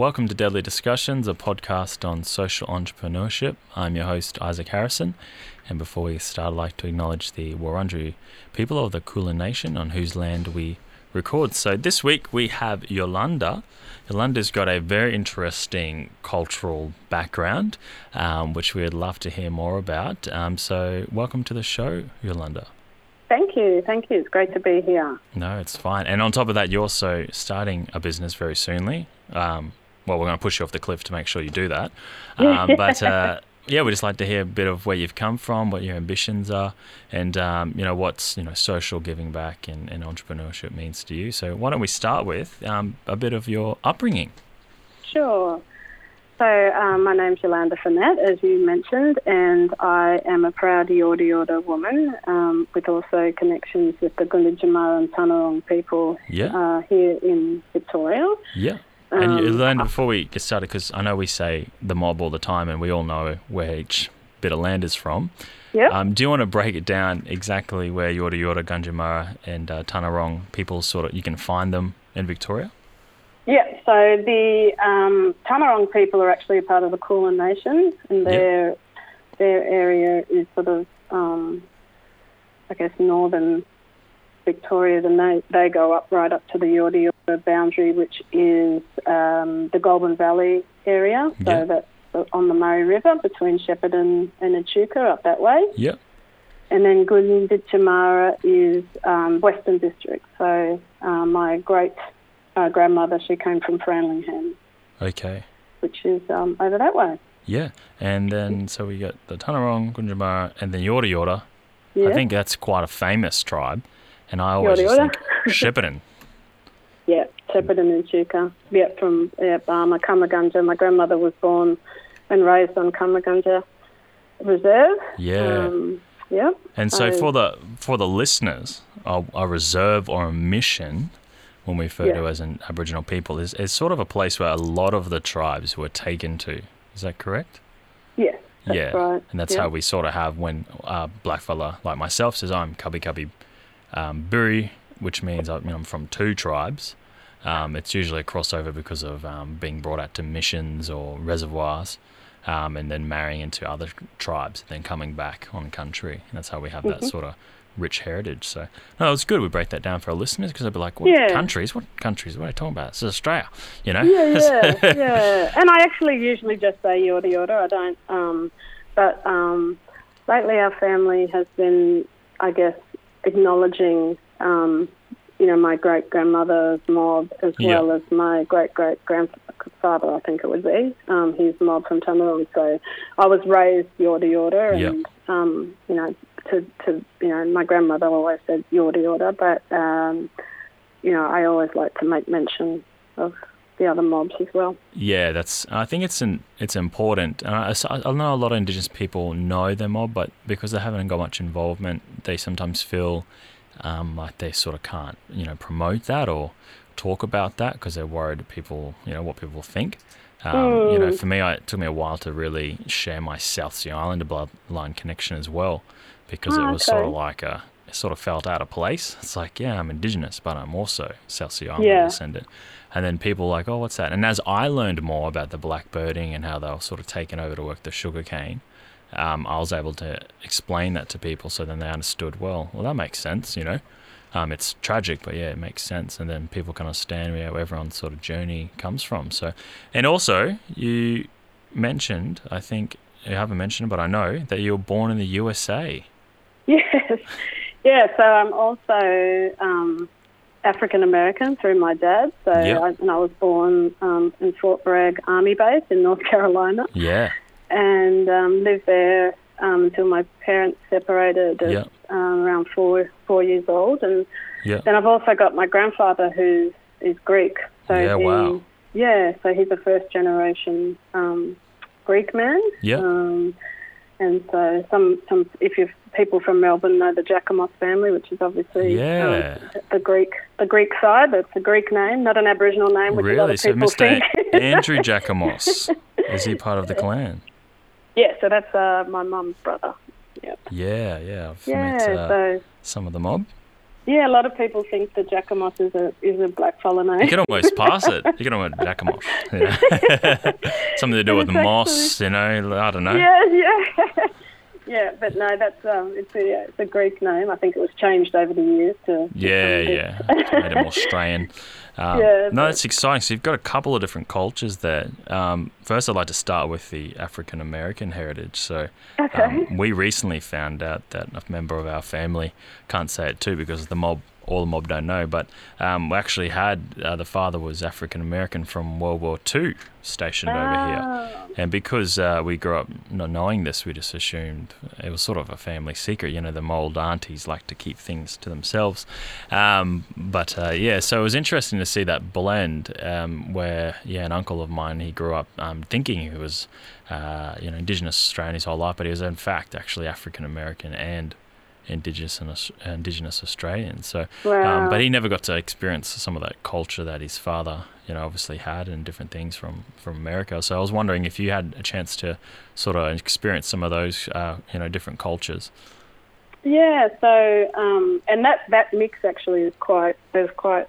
Welcome to Deadly Discussions, a podcast on social entrepreneurship. I'm your host, Isaac Harrison. And before we start, I'd like to acknowledge the Wurundjeri people of the Kulin Nation on whose land we record. So this week we have Yolanda. Yolanda's got a very interesting cultural background, um, which we'd love to hear more about. Um, so, welcome to the show, Yolanda. Thank you. Thank you. It's great to be here. No, it's fine. And on top of that, you're also starting a business very soonly. Um, well, we're going to push you off the cliff to make sure you do that. Um, but uh, yeah, we'd just like to hear a bit of where you've come from, what your ambitions are, and um, you know what's you know social giving back and, and, entrepreneurship means to you. So why don't we start with um, a bit of your upbringing? Sure. So um, my name's Yolanda Finette, as you mentioned, and I am a proud Yorta Yorta woman um, with also connections with the Gunditjmara and Taungurung people yeah. uh, here in Victoria. Yeah. And you learned before we get started, because I know we say the mob all the time, and we all know where each bit of land is from. Yeah. Um, do you want to break it down exactly where Yorta Yorta, Gunditjmara, and uh, Taungurung people sort of you can find them in Victoria? Yeah. So the um, Taungurung people are actually a part of the Kulin Nation, and their Yep. their area is sort of, um, I guess, northern Victoria. Then they they go up right up to the Yorta Yorta boundary, which is um, the Goulburn Valley area. So Yeah. that's on the Murray River between Shepparton and and Echuca up that way. Yep. And then Gunditjmara is um, Western District. So uh, my great uh, grandmother, she came from Framlingham, Okay. which is um, over that way. Yeah. And then so we got the Taungurung, Gunditjmara, and then Yorta Yorta. Yeah. I think that's quite a famous tribe. And I always just think Shepparton. Yeah, Shepparton and Chuka. Yeah, from yeah, Barmah, Cummeragunja. My grandmother was born and raised on Cummeragunja Reserve. Yeah. Um, yeah. And so So- for the for the listeners, a, a reserve or a mission, when we refer to as an Aboriginal people, is, is sort of a place where a lot of the tribes were taken to. Is that correct? Yeah. That's yeah. right. And that's yeah. how we sort of have when a blackfella like myself says I'm Cubby Cubby um, Buri, which means I- you know, I'm from two tribes. Um, it's usually a crossover because of um, being brought out to missions or reservoirs, um, and then marrying into other tribes, then coming back on country. And that's how we have Mm-hmm. that sort of rich heritage. So no, it's good we break that down for our listeners because they'll be like, "What Yeah. countries? What countries? What are you talking about? It's Australia, you know?" Yeah, yeah, yeah. And I actually usually just say Yorta Yorta. I don't. Um, but um, lately, our family has been, I guess, acknowledging, um, you know, my great grandmother's mob as Yeah. well as my great great grandfather. I think it would be um, his mob from Taungurung. So I was raised Yorta Yorta, Yeah. and um, you know, to to you know, my grandmother always said Yorta Yorta, but um, you know, I always like to make mention of the other mobs as well. Yeah, that's. I think it's an, it's important. And I, I know a lot of Indigenous people know their mob, but because they haven't got much involvement, they sometimes feel um, like they sort of can't, you know, promote that or talk about that because they're worried people, you know, what people think. Um, You know, for me, I, it took me a while to really share my South Sea Islander bloodline connection as well, because it Oh, was sort of like a, sort of felt out of place. It's like, yeah, I'm Indigenous, but I'm also South Sea Islander Yeah. descendant. And then people were like, oh, what's that? And as I learned more about the blackbirding and how they were sort of taken over to work the sugarcane, um, I was able to explain that to people. So then they understood, well, well, that makes sense, you know. Um, it's tragic, but yeah, it makes sense. And then people kind can understand where everyone's sort of journey comes from. So, and also you mentioned, I think you haven't mentioned, but I know that you were born in the USA. Yes, yeah. So I'm also um, African American through my dad. So Yep. I, and I was born um, in Fort Bragg Army Base in North Carolina, Yeah, and um, lived there um, until my parents separated at Yeah. um, around four four years old. And yeah, then I've also got my grandfather who is Greek. So Yeah, he, wow. Yeah, so he's a first generation um, Greek man. Yeah. Um, and so some some if you people from Melbourne know the Jackomos family, which is obviously Yeah. um, the Greek the Greek side. That's a Greek name, not an Aboriginal name, which really. So Mr. think. Andrew Jackomos, is he part of the clan? yeah, so that's uh, my mum's brother. Yep. Yeah, yeah. I've Yeah, met uh, so some of the mob. Yeah, a lot of people think that Jackomos is a is a blackfella name. You can almost pass it. You can almost. You know? Something to do with actually- moss, you know. I don't know. Yeah, yeah, yeah. But no, that's um, it's a it's a Greek name. I think it was changed over the years to. Yeah, yeah. Made it more Australian. Um, Yeah, no, it's exciting. So you've got a couple of different cultures there. Um, first, I'd like to start with the African American heritage. So Okay. um, we recently found out that a member of our family can't say it too because the mob, all the mob don't know, but um, we actually had uh, the father was African American from World War II stationed over here. And because uh, we grew up not knowing this, we just assumed it was sort of a family secret. You know, the old aunties like to keep things to themselves. Um, but uh, yeah, so it was interesting to see that blend um, where, yeah, an uncle of mine, he grew up um, thinking he was, uh, you know, Indigenous Australian his whole life, but he was in fact actually African American and Indigenous and Aus- Indigenous Australian. So wow. um, but he never got to experience some of that culture that his father, you know, obviously had and different things from, from America. So I was wondering if you had a chance to sort of experience some of those, uh, you know, different cultures. Yeah, so um, and that that mix actually is quite there's quite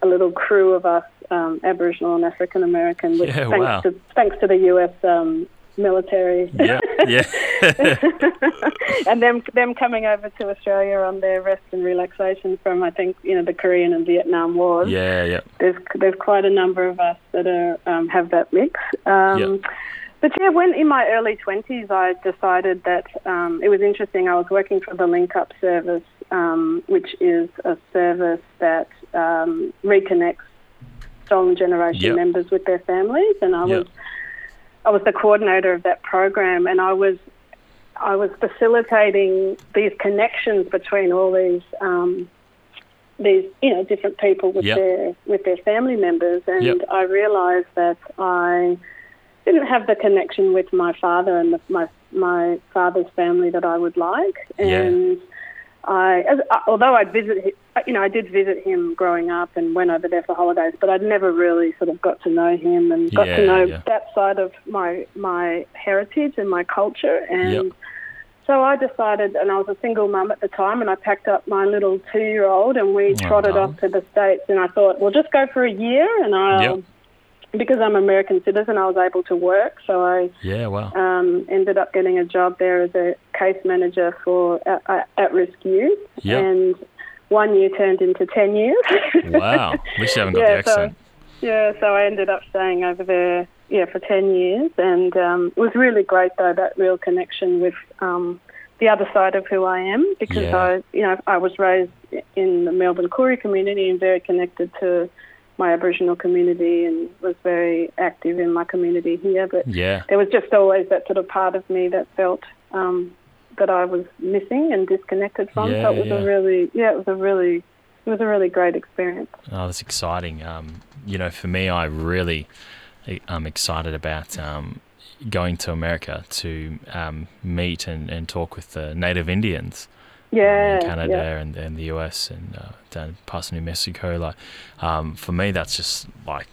a little crew of us um, Aboriginal and African American, which Yeah, thanks wow. to thanks to the US um, military Yeah, yeah, and them them coming over to Australia on their rest and relaxation from I think you know the Korean and Vietnam wars. yeah, yeah, There's there's quite a number of us that are um, have that mix. Um, Yeah. But yeah, when in my early 20s, I decided that um, it was interesting. I was working for the Link Up service, um, which is a service that um, reconnects stolen generation Yep. members with their families, and I Yep. was I was the coordinator of that program, and I was I was facilitating these connections between all these um, these you know different people with Yep. their with their family members, and Yep. I realised that I didn't have the connection with my father and the, my my father's family that I would like, Yeah. I as, uh, although I visit hi- you know I did visit him growing up and went over there for holidays, but I'd never really sort of got to know him and got Yeah, to know yeah. that side of my my heritage and my culture and. Yep. So I decided, and I was a single mum at the time, and I packed up my little two-year-old, and we Oh, trotted no. off to the states. And I thought, well, just go for a year, and I'll, Yep. Because I'm American citizen, I was able to work. So I yeah. Wow. um, ended up getting a job there as a case manager for at, at- at-risk youth, Yep. and one year turned into ten years. Wow. At least you haven't got Yeah, the so- accent. Yeah, so I ended up staying over there, yeah, for 10 years. And um, it was really great, though, that real connection with um, the other side of who I am because Yeah. I, you know, I was raised in the Melbourne Koori community and very connected to my Aboriginal community and was very active in my community here. But Yeah. there was just always that sort of part of me that felt um, that I was missing and disconnected from. Yeah, so it was yeah. a really, yeah, it was a really, it was a really great experience. Oh, that's exciting. Um, you know, for me, I really am excited about um, going to America to um, meet and, and talk with the native Indians. Yeah, Canada yeah. and, and the US and uh, down past New Mexico. Like, um, for me, that's just like,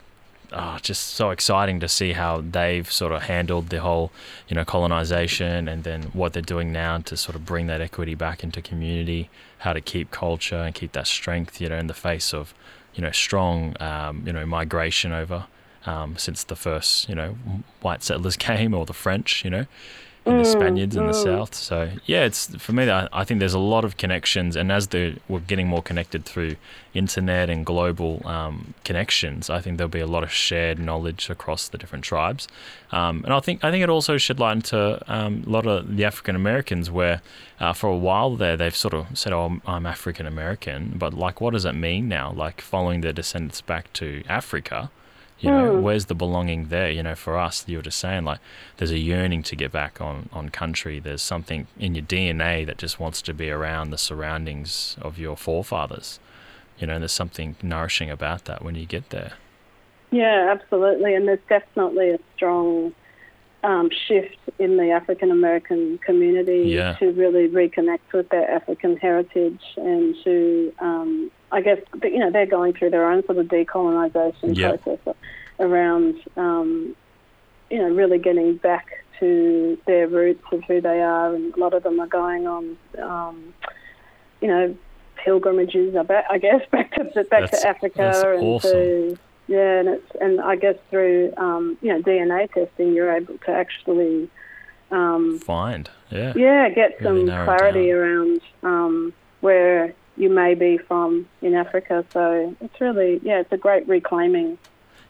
oh, just so exciting to see how they've sort of handled the whole, you know, colonization and then what they're doing now to sort of bring that equity back into community, how to keep culture and keep that strength, you know, in the face of, you know, strong, um, you know, migration over. Um, since the first, you know, white settlers came or the French, you know, and the Mm, Spaniards in the mm. south. So yeah, it's for me. I, I think there's a lot of connections, and as the we're getting more connected through internet and global um, connections, I think there'll be a lot of shared knowledge across the different tribes. Um, and I think I think it also shed light into um, a lot of the African Americans, where uh, for a while there they've sort of said, "Oh, I'm- I'm African American," but like, what does that mean now? Like following their descendants back to Africa. You know, Mm. where's the belonging there? You know, for us, you were just saying like there's a yearning to get back on, on country. There's something in your DNA that just wants to be around the surroundings of your forefathers. You know, there's something nourishing about that when you get there. Yeah, absolutely. And there's definitely a strong um, shift in the African American community Yeah. to really reconnect with their African heritage and to, um, I guess, you know, they're going through their own sort of decolonization Yeah. process around, um, you know, really getting back to their roots of who they are. And a lot of them are going on, um, you know, pilgrimages, I, bet, I guess, back to back That's- to Africa and awesome. to yeah, and it's and I guess through um, you know DNA testing, you're able to actually um, Find. Yeah. yeah get some clarity around um, where you may be from in Africa. So it's really yeah, it's a great reclaiming.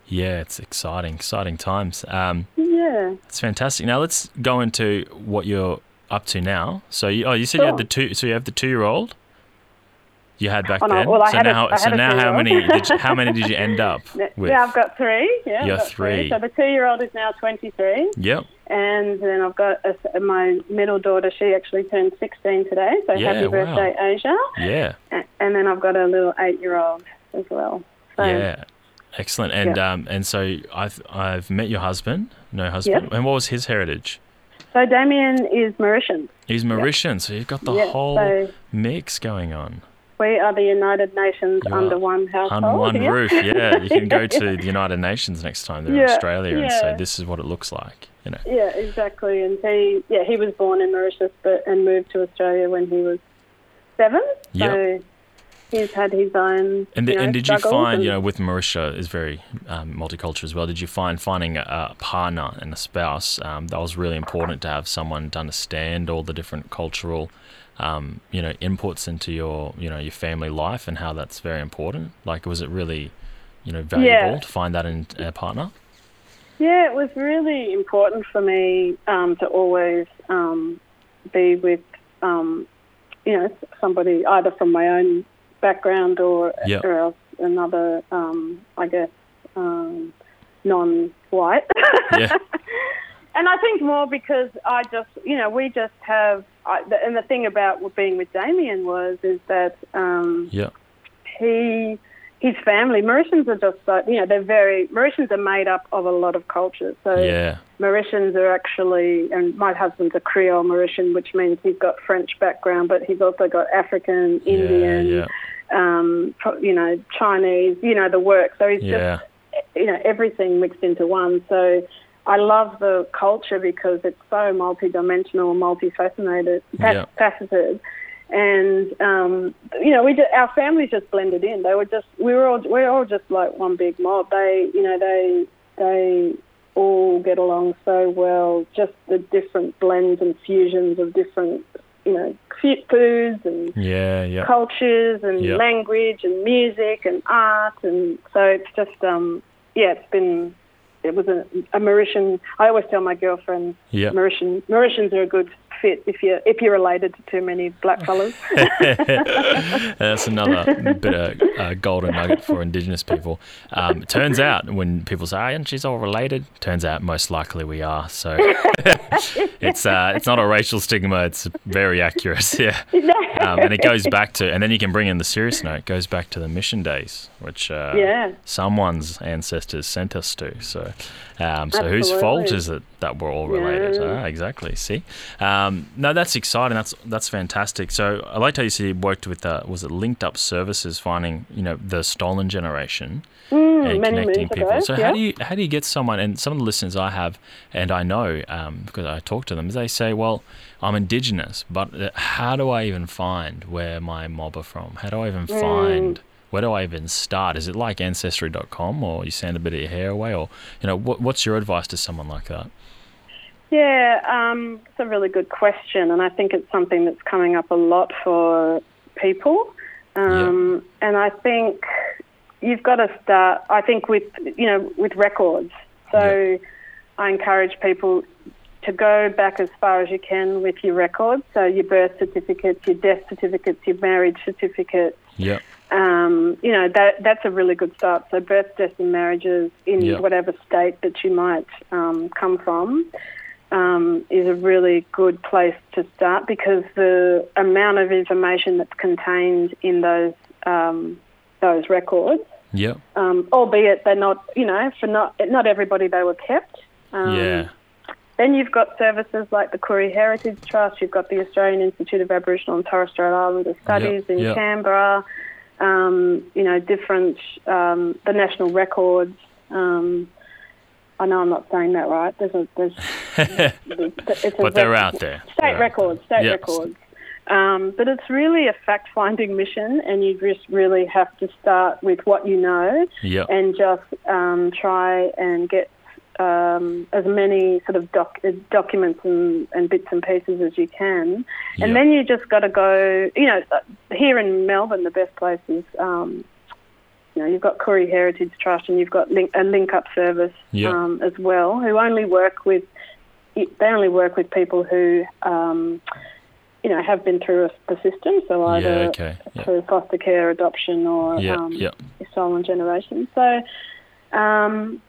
Yeah, it's exciting, exciting times. Um, Yeah. it's fantastic. Now let's go into what you're up to now. So, you, oh, you said you had the two. So you have the two-year-old. You had back Oh, no, then. well, I so had a- so now, how many? Did you, how many did you end up with? Yeah, I've got three. Yeah, You're got three. So the two-year-old is now 23, Yep. And then I've got a, my middle daughter. She actually turned 16 today. So Yeah, happy wow. birthday, Asia! Yeah. And then I've got a little eight-year-old as well. So, Yeah. Excellent. And um, and so I've I've met your husband. No husband. Yep. And what was his heritage? So Damien is Mauritian. He's Mauritian. So you've got the yeah. whole So mix going on. we are the United Nations You under one household. On one yeah. roof, yeah. You can go to the United Nations next time they're in Yeah, Australia and say this is what it looks like. You know. Yeah, exactly. And he, yeah, he was born in Mauritius, but and moved to Australia when he was seven. Yep. So he's had his own. And, you know, and did you find, you know, with Mauritius is very um, multicultural as well. Did you find finding a, a partner and a spouse um, that was really important to have someone to understand all the different cultural, um, you know, inputs into your, you know, your family life and how that's very important. Like, was it really, you know, valuable Yeah. to find that in a partner? Yeah, it was really important for me um, to always um, be with, um, you know, somebody either from my own background or, Yeah. or else another, um, I guess, um, non-white. Yeah. And I think more because I just, you know, we just have, I, the, and the thing about being with Damien was is that um, Yeah. he, his family, Mauritians are just, so, you know, they're very, Mauritians are made up of a lot of cultures. So Yeah. Mauritians are actually, and my husband's a Creole Mauritian, which means he's got French background, but he's also got African, Indian, Yeah. um, you know, Chinese, you know, the work. So he's Yeah. just, you know, everything mixed into one. So I love the culture because it's so multidimensional, multifaceted, fa- Yeah. faceted. And um, you know, we just, our families just blended in. They were just we were all we were all just like one big mob. They you know they they all get along so well. Just the different blends and fusions of different you know foods and Yeah. Yeah. cultures and Yeah. language and music and art and so it's just um yeah it's been it was a, a Mauritian I always tell my girlfriend Yeah. Mauritian Mauritians are a good fit if you're if you're related to too many black fellas That's another bit of uh, golden nugget for Indigenous people. Um, it turns out when people say, "Oh, and she's all related," turns out most likely we are. So it's uh, it's not a racial stigma. It's very accurate. Yeah, um, and it goes back to, and then you can bring in the serious note. It goes back to the mission days, which uh, Yeah. someone's ancestors sent us to. So, um, so whose fault is it that we're all related? Yeah. Ah, exactly. See, um, no, that's exciting. That's that's fantastic. So I liked how you said you worked with uh, was it linked up services, finding you know the stolen generation Mm, and connecting people. ago, So yeah. how do you how do you get someone? And some of the listeners I have, and I know um, because I talk to them, is they say, "Well, I'm Indigenous, but uh, how do I even find where my mob are from? How do I even Mm. find?" Where do I even start? Is it like ancestry.com or you send a bit of your hair away or you know what what's your advice to someone like that? Yeah, um, it's a really good question, and I think it's something that's coming up a lot for people. Um, And I think you've got to start. I think with you know with records. So I encourage people to go back as far as you can with your records. So your birth certificates, your death certificates, your marriage certificates. Yep. Um, you know that that's a really good start. So birth, death, and marriages in Yeah. whatever state that you might um, come from um, is a really good place to start because the amount of information that's contained in those um, those records, Yep. um, albeit they're not, you know, for not not everybody they were kept. Um, yeah. then you've got services like the Koori Heritage Trust. You've got the Australian Institute of Aboriginal and Torres Strait Islander Studies in yep. Canberra. Um, you know, different um, the national records. Um, I know I'm not saying that right. There's a there's, it's a but they're out there. State They're records, state Yep. records. Um, but it's really a fact finding mission, and you just really have to start with what you know Yeah. and just um, try and get um, as many sort of doc- uh, documents and, and bits and pieces as you can. And Yeah. then you just got to go, you know, uh, here in Melbourne, the best place is. Um, you know, you've got Koori Heritage Trust and you've got link, a link up service Yeah. um, as well, who only work with they only work with people who um, you know have been through the system, so Yeah. either Okay. Yeah. through foster care, adoption, or Yeah. um, Yeah. stolen generation. So um,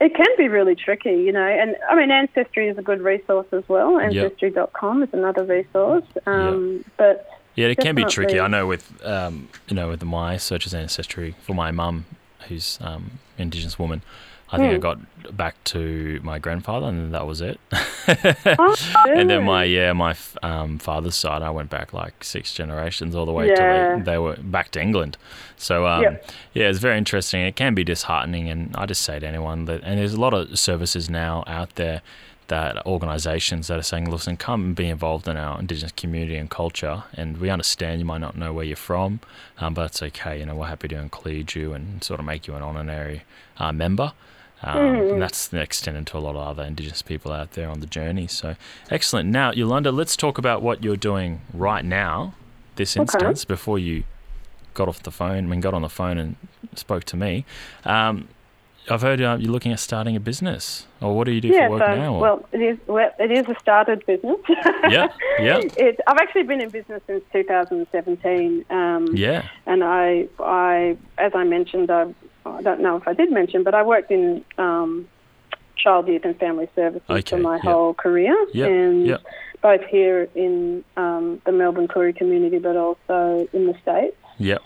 it can be really tricky, you know. And I mean, Ancestry is a good resource as well. Yep. Ancestry.com is another resource. Um, But Yeah, it can be tricky. I know with um, you know with my searches ancestry for my mum, who's um, Indigenous woman. I think I Hmm. got back to my grandfather, and that was it. oh, and then my yeah my um, father's side, I went back like six generations all the way Yeah. to they were back to England. So um, Yep. yeah, it's very interesting. It can be disheartening, and I just say to anyone that and there's a lot of services now out there that organisations that are saying, listen, come and be involved in our Indigenous community and culture, and we understand you might not know where you're from, um, but it's okay. You know, we're happy to include you and sort of make you an honorary uh, member. Um, Mhm. And that's extended to a lot of other Indigenous people out there on the journey. So excellent. Now, Yolanda, let's talk about what you're doing right now, this Okay. instance, before you got off the phone, I mean, got on the phone and spoke to me. Um, I've heard uh, you're looking at starting a business, or what do you do yeah, for work so, now? or- well, it is well, it is a started business. Yeah, yeah. It, I've actually been in business since 2017. Um, yeah, and I, I, as I mentioned, I, I don't know if I did mention, but I worked in um, child, youth, and family services Okay, for my yep. whole career, Yep, and yep. both here in um, the Melbourne Koori community, but also in the states. yeah,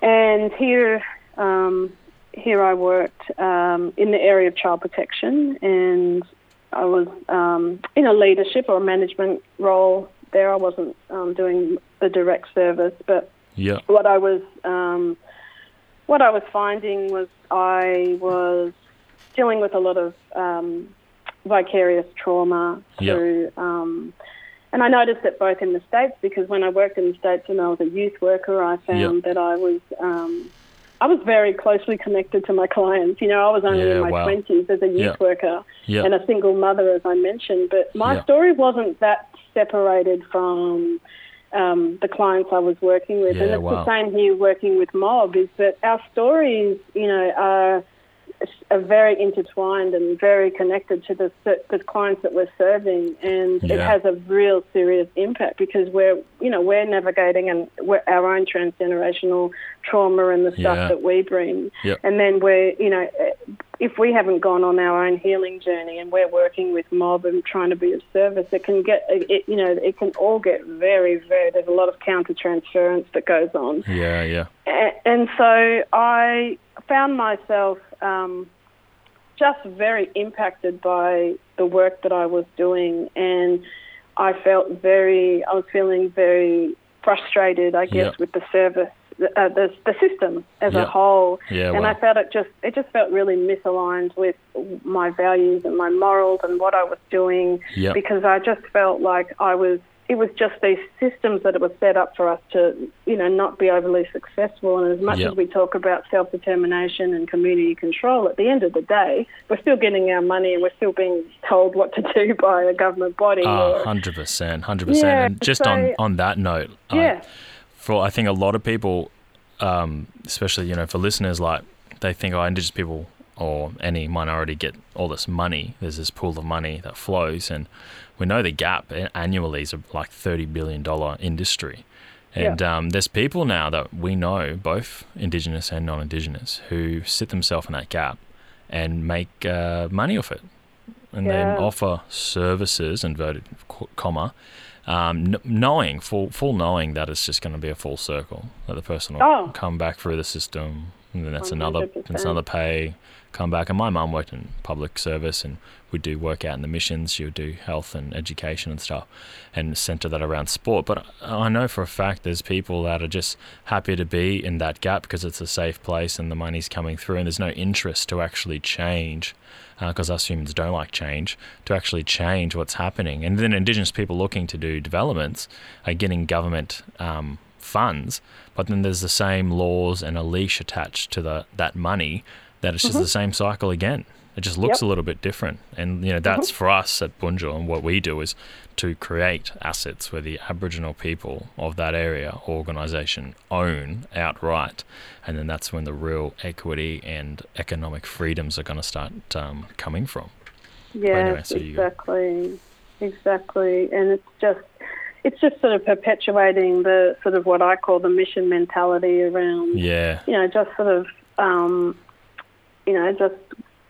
And here, um, here I worked um, in the area of child protection, and I was um, in a leadership or management role there. I wasn't um, doing the direct service, but yeah, what I was um, what I was finding was I was dealing with a lot of um, vicarious trauma through. Um, and I noticed it both in the States because when I worked in the States and I was a youth worker, I found that I was um, I was very closely connected to my clients. You know, I was only Yeah, in my wow. twenties as a youth Yeah. worker yeah, and a single mother, as I mentioned. But my story wasn't that separated from um, the clients I was working with. and it's wow. the same here working with Mob, is that our stories, you know, are, are very intertwined and very connected to the, the clients that we're serving. And it has a real serious impact because we're, you know, we're navigating and we're our own transgenerational trauma and the stuff Yeah. that we bring. Yep. And then we're, you know, if we haven't gone on our own healing journey and we're working with mob and trying to be of service, it can get, it, you know, it can all get very, very. There's a lot of counter transference that goes on, yeah, yeah, A- and so I found myself um, just very impacted by the work that I was doing, and I felt very, I was feeling very frustrated, I guess, Yeah. with the service, uh, the the system as Yeah. a whole yeah. and wow. I felt it just it just felt really misaligned with my values and my morals and what I was doing Yep. because I just felt like I was it was just these systems that it was set up for us to you know not be overly successful and as much Yep. as we talk about self determination and community control at the end of the day we're still getting our money and we're still being told what to do by a government body Ah, hundred percent, hundred percent. And just on so- on that note, I- yeah for I think a lot of people, um, especially you know for listeners, like they think oh Indigenous people or any minority get all this money. There's this pool of money that flows, and we know the gap annually is a like thirty billion dollar industry. And um, there's people now that we know, both Indigenous and non-Indigenous, who sit themselves in that gap and make uh, money off it, and Yeah. then offer services, inverted co- comma, um, kn- knowing full full knowing that it's just going to be a full circle that the person will Oh. come back through the system and then that's another that's 100%. another pay come back. And my mum worked in public service and would do work out in the missions. She would do health and education and stuff and centre that around sport. But I know for a fact there's people that are just happy to be in that gap because it's a safe place and the money's coming through and there's no interest to actually change because uh, us humans don't like change, to actually change what's happening. And then Indigenous people looking to do developments are getting government um, funds, but then there's the same laws and a leash attached to the that money that it's just mm-hmm. the same cycle again. It just looks yep. a little bit different. And, you know, that's mm-hmm. for us at Bunjil. And what we do is to create assets where the Aboriginal people of that area organisation own outright. And then that's when the real equity and economic freedoms are going to start um, coming from. Yes, anyway, so exactly. Exactly. And it's just it's just sort of perpetuating the sort of what I call the mission mentality around, yeah, you know, just sort of, um, you know, just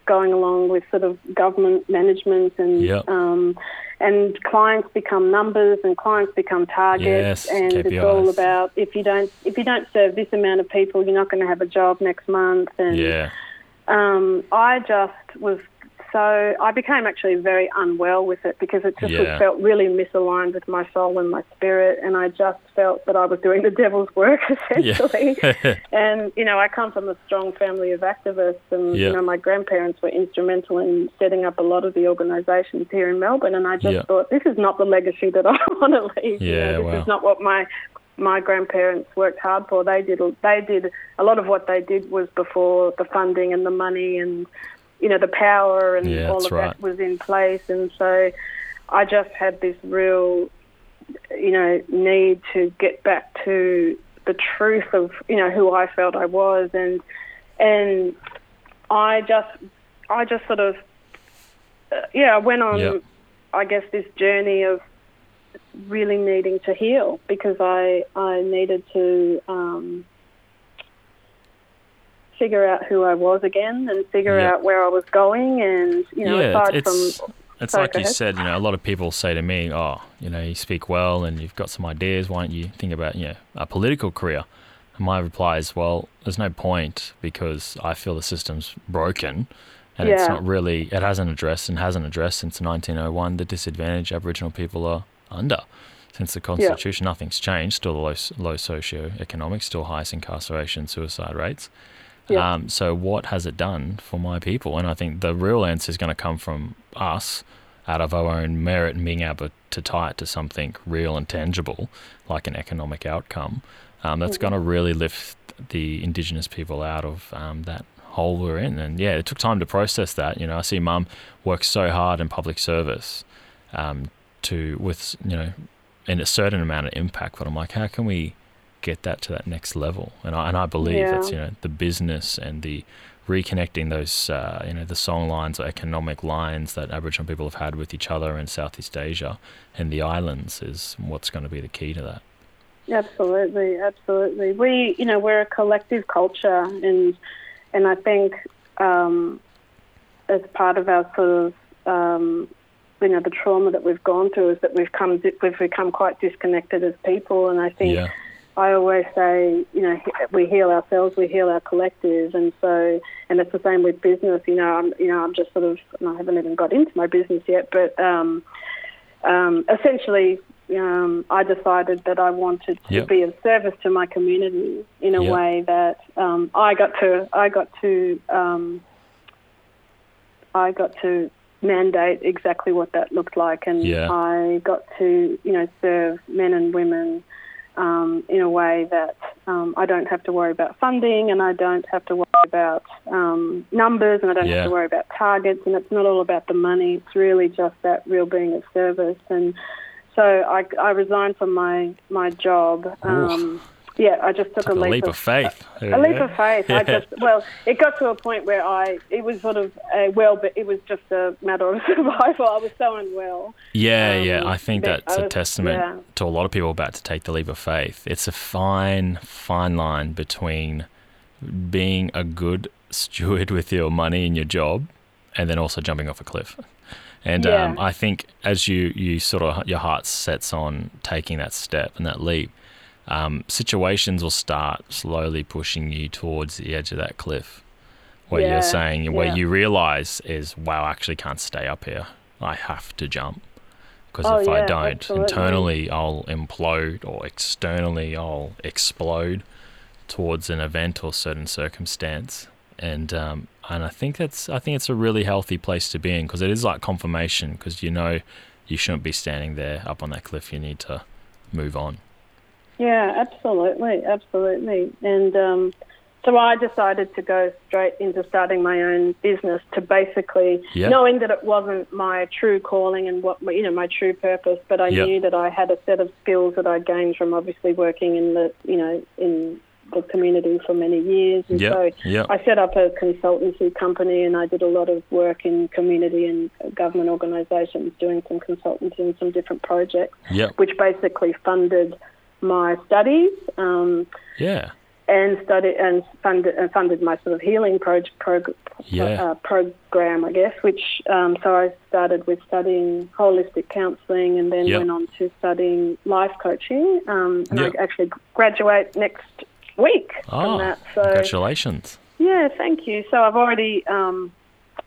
going along with sort of government management and yep. um, and clients become numbers and clients become targets yes, and KPIs. it's all about if you don't if you don't serve this amount of people you're not going to have a job next month and yeah. um, I just was so I became actually very unwell with it because it just yeah. felt really misaligned with my soul and my spirit, and I just felt that I was doing the devil's work essentially. Yeah. and you know, I come from a strong family of activists, and yeah. you know, my grandparents were instrumental in setting up a lot of the organisations here in Melbourne, and I just thought this is not the legacy that I want to leave. Yeah, you know, this wow. is not what my my grandparents worked hard for. They did they did a lot of what they did was before the funding and the money and you know, the power and yeah, all of right. that was in place. And so I just had this real, you know, need to get back to the truth of, you know, who I felt I was. And, and I just, I just sort of, uh, yeah, I went on, yep. I guess, this journey of really needing to heal because I, I needed to, um, figure out who I was again and figure yeah. out where I was going. And you know, yeah, aside it's, from it's sorry, like you said, you know, a lot of people say to me, "Oh, you know, you speak well and you've got some ideas. Why don't you think about you know a political career?" And my reply is, "Well, there's no point because I feel the system's broken." And yeah. it's not really, it hasn't addressed and hasn't addressed since 1901 the disadvantage Aboriginal people are under since the Constitution. Yeah. Nothing's changed. Still low, low socio-economic, still highest incarceration, suicide rates. Yeah. Um, so what has it done for my people? And I think the real answer is going to come from us out of our own merit and being able to tie it to something real and tangible, like an economic outcome. Um, that's mm-hmm. going to really lift the Indigenous people out of um, that hole we're in. And yeah, it took time to process that. You know, I see Mum work so hard in public service um, to with you know in a certain amount of impact. But I'm like, how can we get that to that next level. And I, and I believe yeah. it's you know the business and the reconnecting those uh, you know the song lines or economic lines that Aboriginal people have had with each other in Southeast Asia and the islands is what's going to be the key to that. Absolutely, absolutely. We you know we're a collective culture and and I think um, as part of our sort of um, you know the trauma that we've gone through is that we've come we've become quite disconnected as people and I think. Yeah I always say, you know, we heal ourselves, we heal our collective, and so, and it's the same with business. You know, I'm, you know, I'm just sort of, I haven't even got into my business yet, but um, um, essentially, um, I decided that I wanted to yep. be of service to my community in a yep. way that um, I got to, I got to, um, I got to mandate exactly what that looked like, and yeah. I got to, you know, serve men and women um, in a way that um, I don't have to worry about funding and I don't have to worry about um, numbers and I don't yeah. have to worry about targets and it's not all about the money. It's really just that real being of service. And so I, I resigned from my, my job. Um, yeah, I just took, took a, leap, leap of, of, faith. A, a leap of faith. Yeah. I just well, it got to a point where I it was sort of a well, but it was just a matter of survival. I was so unwell. Yeah, um, yeah. I think that that's was, a testament yeah. to a lot of people about to take the leap of faith. It's a fine, fine line between being a good steward with your money and your job, and then also jumping off a cliff. And yeah. um, I think as you you sort of your heart sets on taking that step and that leap um, situations will start slowly pushing you towards the edge of that cliff. what Yeah, you're saying, and where yeah. you realize is, wow, I actually can't stay up here. I have to jump. Because Oh, if I don't, absolutely. internally I'll implode, or externally I'll explode towards an event or certain circumstance. And um, and I think that's I think it's a really healthy place to be in because it is like confirmation because you know you shouldn't be standing there up on that cliff. You need to move on. Yeah, absolutely, absolutely. And um, so I decided to go straight into starting my own business to basically Yeah. knowing that it wasn't my true calling and what my- you know my true purpose, but I Yeah. knew that I had a set of skills that I gained from obviously working in the you know in the community for many years. And Yeah, so yeah. I set up a consultancy company and I did a lot of work in community and government organisations doing some consultancy and some different projects Yep. which basically funded my studies um, Yeah. and studied and funded and funded my sort of healing pro, pro, Yeah. uh, program, I guess. Which um, so I started with studying holistic counselling and then Yep. went on to studying life coaching. Um, and Yep. I actually graduate next week Oh, from that. So congratulations. yeah, thank you. So I've already, um,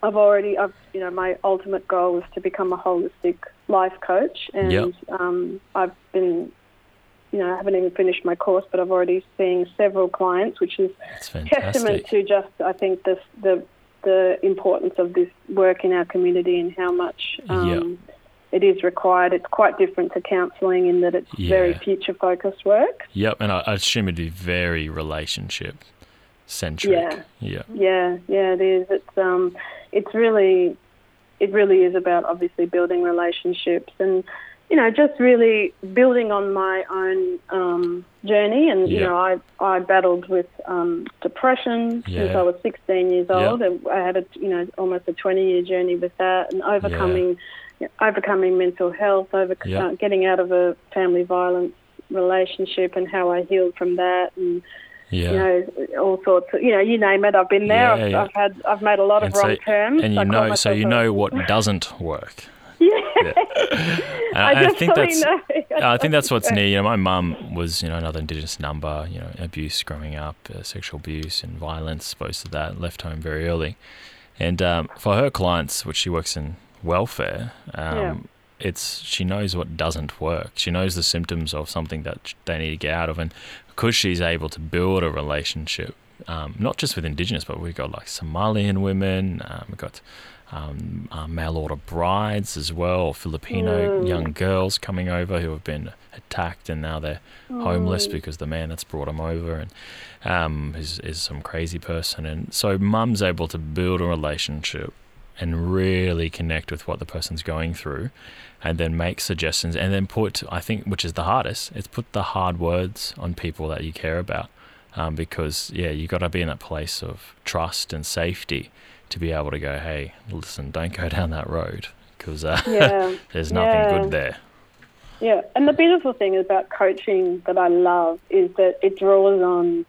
I've already, I've, you know, my ultimate goal is to become a holistic life coach, and Yep. um, I've been, you know, I haven't even finished my course, but I've already seen several clients, which is testament to just, I think, this, the the importance of this work in our community and how much. Um, It is required. It's quite different to counselling in that it's very future focused work. Yep, and I, I assume it'd be very relationship centric. Yeah. Yeah. Yeah, yeah, it is. It's um, it's really, it really is about obviously building relationships and, you know, just really building on my own um, journey. And you know, I I battled with um, depression since I was 16 years Yeah. old, and I had a you know almost a 20 year journey with that and overcoming, overcoming mental health, over Yeah. uh, getting out of a family violence relationship and how I healed from that and Yeah. you know, all sorts of, you know, you name it, I've been there. Yeah, I've, yeah. I've had, I've made a lot And of wrong so- turns. and you I know, so you know what doesn't work. Yeah. I, I, think that's know. I think that's what's neat. You know, my mum was, you know, another Indigenous number. You know, abuse growing up, uh, sexual abuse and violence, exposed to that, left home very early. And um, for her clients, which she works in welfare, um, Yeah. it's she knows what doesn't work. She knows the symptoms of something that they need to get out of, and because she's able to build a relationship, um, not just with Indigenous, but we've got like Somalian women, um, we've got um, uh, mail order brides as well, Filipino Mm. young girls coming over who have been attacked and now they're homeless Mm. because the man that's brought them over and um, is, is some crazy person. And so mum's able to build a relationship and really connect with what the person's going through and then make suggestions and then put, I think, which is the hardest, it's put the hard words on people that you care about. Um, because, yeah, you got to be in that place of trust and safety to be able to go, hey, listen, don't go down that road because uh, Yeah. there's nothing Yeah. good there. Yeah, and the beautiful thing about coaching that I love is that it draws on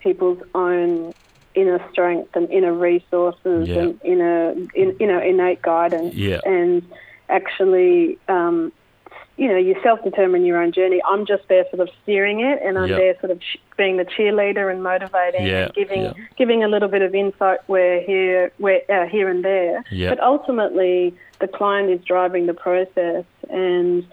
people's own inner strength and inner resources Yeah. and inner, in, you know, innate guidance. Yeah. And actually, um, you know, you self-determine your own journey. I'm just there, sort of steering it, and I'm Yeah. there, sort of being the cheerleader and motivating, Yeah, and giving yeah. giving a little bit of insight where here, where uh, here and there. Yeah. But ultimately, the client is driving the process, and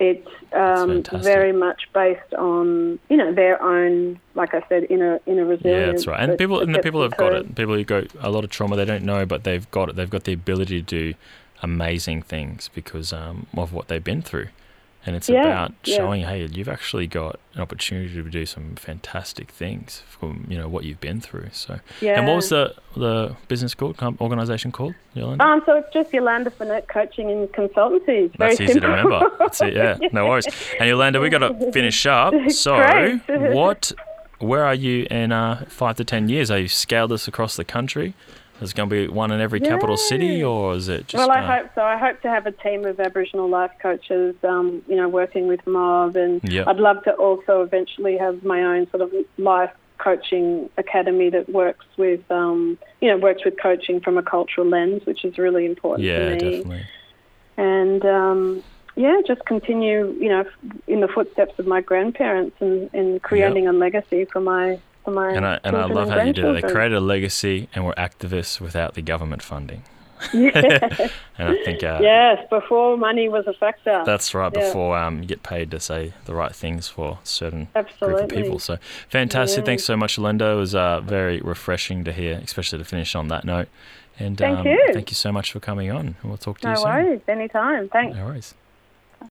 it's um, very much based on you know their own, like I said, inner inner resilience. Yeah, that's right. And that- people and the people have got it. People who go a lot of trauma, they don't know, but they've got it. They've got the ability to do amazing things because um, of what they've been through. And it's Yeah, about yeah. showing, hey, you've actually got an opportunity to do some fantastic things from you know what you've been through. So, Yeah. and what was the the business called, organization called, Yolanda? Um, so it's just Yolanda Finette Coaching and Consultancy. It's That's easy to remember. That's it. Yeah, no worries. And Yolanda, we got to finish up. So, what? Where are you in uh, five to ten years? Are you scaled this across the country? Is going to be one in every capital city, or is it just? well, I uh, hope so. I hope to have a team of Aboriginal life coaches, um, you know, working with Mob, and Yep. I'd love to also eventually have my own sort of life coaching academy that works with, um, you know, works with coaching from a cultural lens, which is really important Yeah, to me. definitely. And um, yeah, just continue, you know, in the footsteps of my grandparents and, and creating a legacy for my for my And I and I love how you did it. They created a legacy and were activists without the government funding. Yeah. And I think uh, yes, before money was a factor. that's right. Yeah. Before um, you get paid to say the right things for certain group of people. So fantastic. Yeah. Thanks so much, Linda. It was uh, very refreshing to hear, especially to finish on that note. And Thank um, you. thank you so much for coming on. We'll talk to no you soon. worries. Anytime. Thanks. No worries.